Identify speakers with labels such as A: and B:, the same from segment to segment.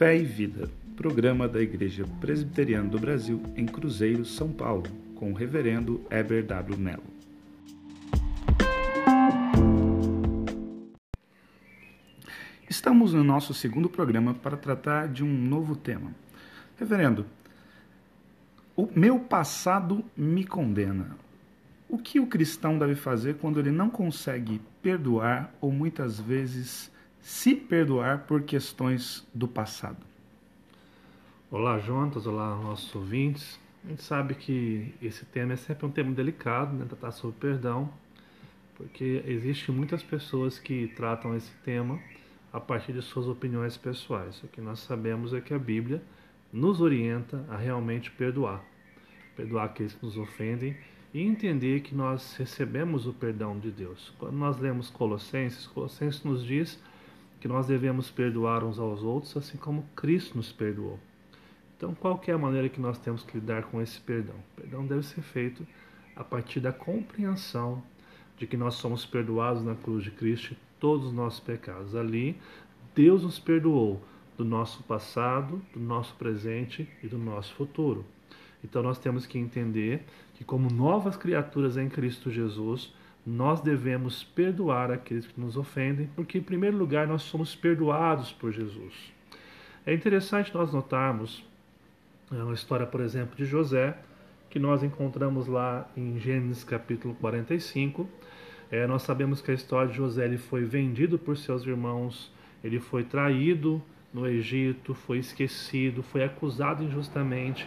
A: Fé e Vida, programa da Igreja Presbiteriana do Brasil em Cruzeiro, São Paulo, com o reverendo Eber W. Mello. Estamos no nosso segundo programa para tratar de um novo tema. Reverendo, o meu passado me condena. O que o cristão deve fazer quando ele não consegue perdoar ou muitas vezes se perdoar por questões do passado?
B: Olá, Jontas, olá, nossos ouvintes. A gente sabe que esse tema é sempre um tema delicado, né? Tratar sobre perdão, porque existem muitas pessoas que tratam esse tema a partir de suas opiniões pessoais. O que nós sabemos é que a Bíblia nos orienta a realmente perdoar. Perdoar aqueles que nos ofendem e entender que nós recebemos o perdão de Deus. Quando nós lemos Colossenses, Colossenses nos diz que nós devemos perdoar uns aos outros, assim como Cristo nos perdoou. Então, qual é a maneira que nós temos que lidar com esse perdão? O perdão deve ser feito a partir da compreensão de que nós somos perdoados na cruz de Cristo todos os nossos pecados. Ali, Deus nos perdoou do nosso passado, do nosso presente e do nosso futuro. Então nós temos que entender que, como novas criaturas em Cristo Jesus, nós devemos perdoar aqueles que nos ofendem, porque, em primeiro lugar, nós somos perdoados por Jesus. É interessante nós notarmos é, uma história, por exemplo, de José, que nós encontramos lá em Gênesis capítulo 45. É, nós sabemos que a história de José ele foi vendido por seus irmãos, ele foi traído no Egito, foi esquecido, foi acusado injustamente.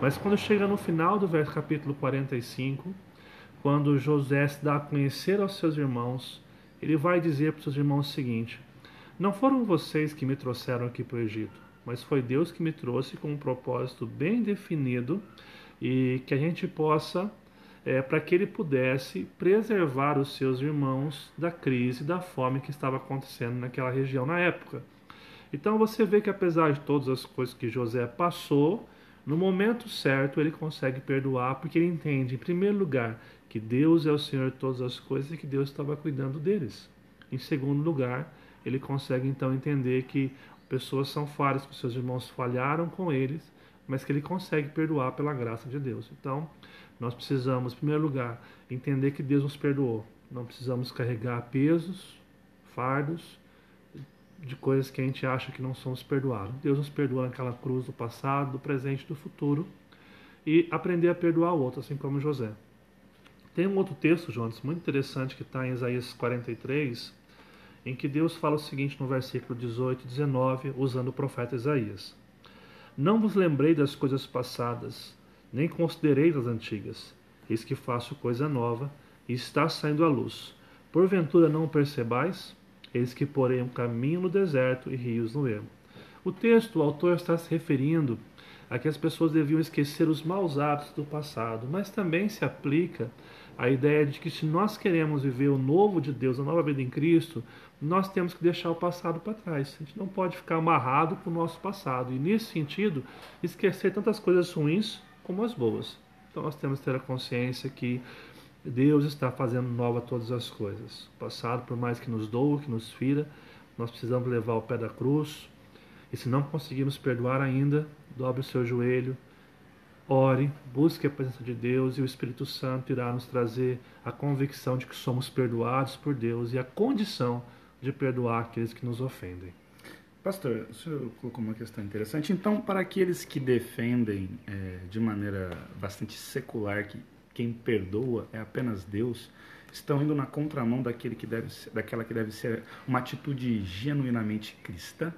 B: Mas quando chega no final do verso capítulo 45, quando José se dá a conhecer aos seus irmãos, ele vai dizer para os seus irmãos o seguinte: Não foram vocês que me trouxeram aqui para o Egito, mas foi Deus que me trouxe com um propósito bem definido e que a gente possa, é, para que ele pudesse preservar os seus irmãos da crise, da fome que estava acontecendo naquela região na época. Então você vê que apesar de todas as coisas que José passou, no momento certo, ele consegue perdoar, porque ele entende, em primeiro lugar, que Deus é o Senhor de todas as coisas e que Deus estava cuidando deles. Em segundo lugar, ele consegue então entender que pessoas são falhas, que seus irmãos falharam com eles, mas que ele consegue perdoar pela graça de Deus. Então, nós precisamos, em primeiro lugar, entender que Deus nos perdoou. Não precisamos carregar pesos, fardos, de coisas que a gente acha que não somos perdoados. Deus nos perdoa naquela cruz do passado, do presente do futuro e aprender a perdoar o outro, assim como José. Tem um outro texto, Jonas, muito interessante que está em Isaías 43, em que Deus fala o seguinte no versículo 18 e 19, usando o profeta Isaías: Não vos lembrei das coisas passadas, nem considerei das antigas. Eis que faço coisa nova, e está saindo à luz. Porventura não percebais? Eis que porém um caminho no deserto e rios no ermo. O texto, o autor está se referindo a que as pessoas deviam esquecer os maus hábitos do passado, mas também se aplica a ideia de que se nós queremos viver o novo de Deus, a nova vida em Cristo, nós temos que deixar o passado para trás. A gente não pode ficar amarrado com o nosso passado. E nesse sentido, esquecer tantas coisas ruins como as boas. Então nós temos que ter a consciência que Deus está fazendo nova todas as coisas. O passado, por mais que nos doa, que nos fira, nós precisamos levar o pé da cruz. E se não conseguirmos perdoar ainda, dobre o seu joelho, ore, busque a presença de Deus e o Espírito Santo irá nos trazer a convicção de que somos perdoados por Deus e a condição de perdoar aqueles que nos ofendem.
A: Pastor, o senhor colocou uma questão interessante. Então, para aqueles que defendem é, de maneira bastante secular que quem perdoa é apenas Deus, estão indo na contramão daquele que deve daquela que deve ser uma atitude genuinamente cristã?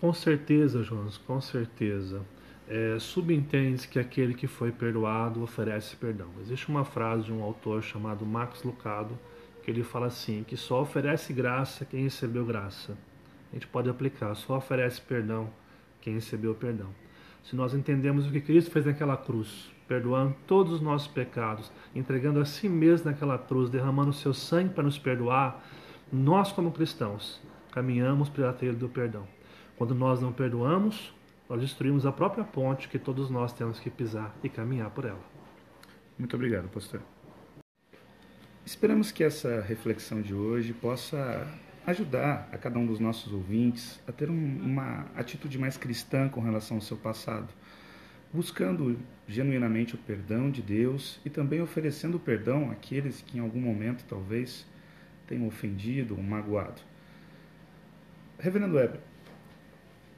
B: Com certeza, Jonas, com certeza. É, subentende que aquele que foi perdoado oferece perdão. Existe uma frase de um autor chamado Max Lucado que ele fala assim: que só oferece graça quem recebeu graça. A gente pode aplicar: só oferece perdão quem recebeu perdão. Se nós entendemos o que Cristo fez naquela cruz, perdoando todos os nossos pecados, entregando a si mesmo naquela cruz, derramando o seu sangue para nos perdoar, nós, como cristãos, caminhamos pela trilha do perdão. Quando nós não perdoamos, nós destruímos a própria ponte que todos nós temos que pisar e caminhar por ela.
A: Muito obrigado, pastor. Esperamos que essa reflexão de hoje possa ajudar a cada um dos nossos ouvintes a ter um, uma atitude mais cristã com relação ao seu passado, buscando genuinamente o perdão de Deus e também oferecendo perdão àqueles que em algum momento talvez tenham ofendido ou magoado. Reverendo Weber,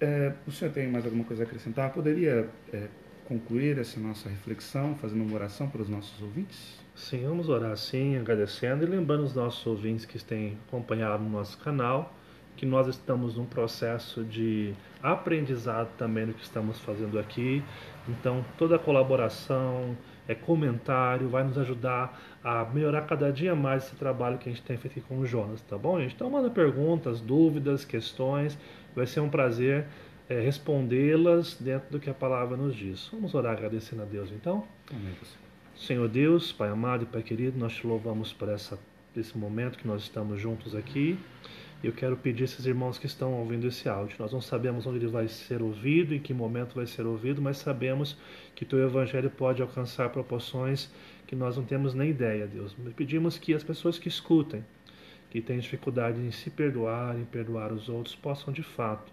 A: é, o senhor tem mais alguma coisa a acrescentar? Poderia é, concluir essa nossa reflexão fazendo uma oração para os nossos ouvintes?
B: Sim, vamos orar sim, agradecendo e lembrando os nossos ouvintes que têm acompanhado no nosso canal que nós estamos num processo de aprendizado também do que estamos fazendo aqui. Então, toda colaboração, é comentário, vai nos ajudar a melhorar cada dia mais esse trabalho que a gente tem feito aqui com o Jonas, tá bom, gente? Então, manda perguntas, dúvidas, questões. Vai ser um prazer é, respondê-las dentro do que a palavra nos diz. Vamos orar agradecendo a Deus, então?
A: Amém.
B: Senhor Deus, Pai amado e Pai querido, nós te louvamos por essa, esse momento que nós estamos juntos aqui. Eu quero pedir a esses irmãos que estão ouvindo esse áudio. Nós não sabemos onde ele vai ser ouvido, em que momento vai ser ouvido, mas sabemos que teu evangelho pode alcançar proporções que nós não temos nem ideia, Deus. Pedimos que as pessoas que escutem, que têm dificuldade em se perdoar, em perdoar os outros, possam de fato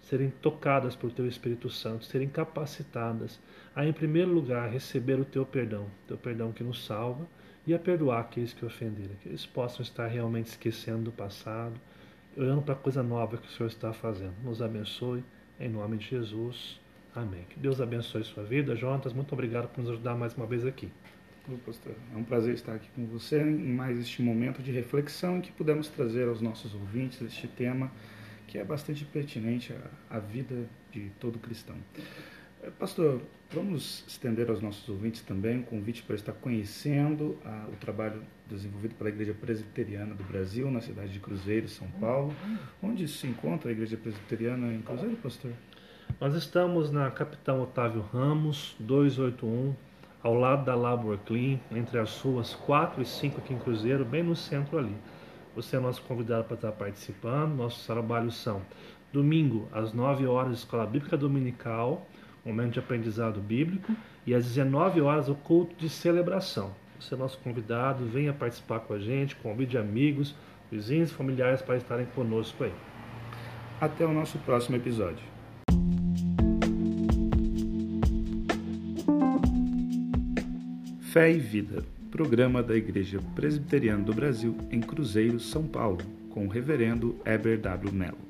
B: serem tocadas por teu Espírito Santo, serem capacitadas a, em primeiro lugar, receber o teu perdão, teu perdão que nos salva, e a perdoar aqueles que ofenderam, que eles possam estar realmente esquecendo do passado, olhando para a coisa nova que o Senhor está fazendo. Nos abençoe, em nome de Jesus. Amém. Que Deus abençoe sua vida. Jonas, muito obrigado por nos ajudar mais uma vez aqui.
A: É um prazer estar aqui com você em mais este momento de reflexão em que pudemos trazer aos nossos ouvintes este tema que é bastante pertinente à, à vida de todo cristão. Eh, pastor, vamos estender aos nossos ouvintes também um convite para estar conhecendo o trabalho desenvolvido pela Igreja Presbiteriana do Brasil, na cidade de Cruzeiro, São Paulo. Onde se encontra a Igreja Presbiteriana em Cruzeiro, pastor?
B: Nós estamos na Capitão Otávio Ramos, 281, ao lado da Labor Clean, entre as ruas 4 e 5 aqui em Cruzeiro, bem no centro ali. Você é nosso convidado para estar participando. Nossos trabalhos são domingo, às 9 horas, Escola Bíblica Dominical, momento de aprendizado bíblico, e às 19 horas, o culto de celebração. Você é nosso convidado, venha participar com a gente, convide amigos, vizinhos familiares para estarem conosco aí.
A: Até o nosso próximo episódio. Fé e Vida programa da Igreja Presbiteriana do Brasil em Cruzeiro, São Paulo, com o reverendo Eber W. Mello.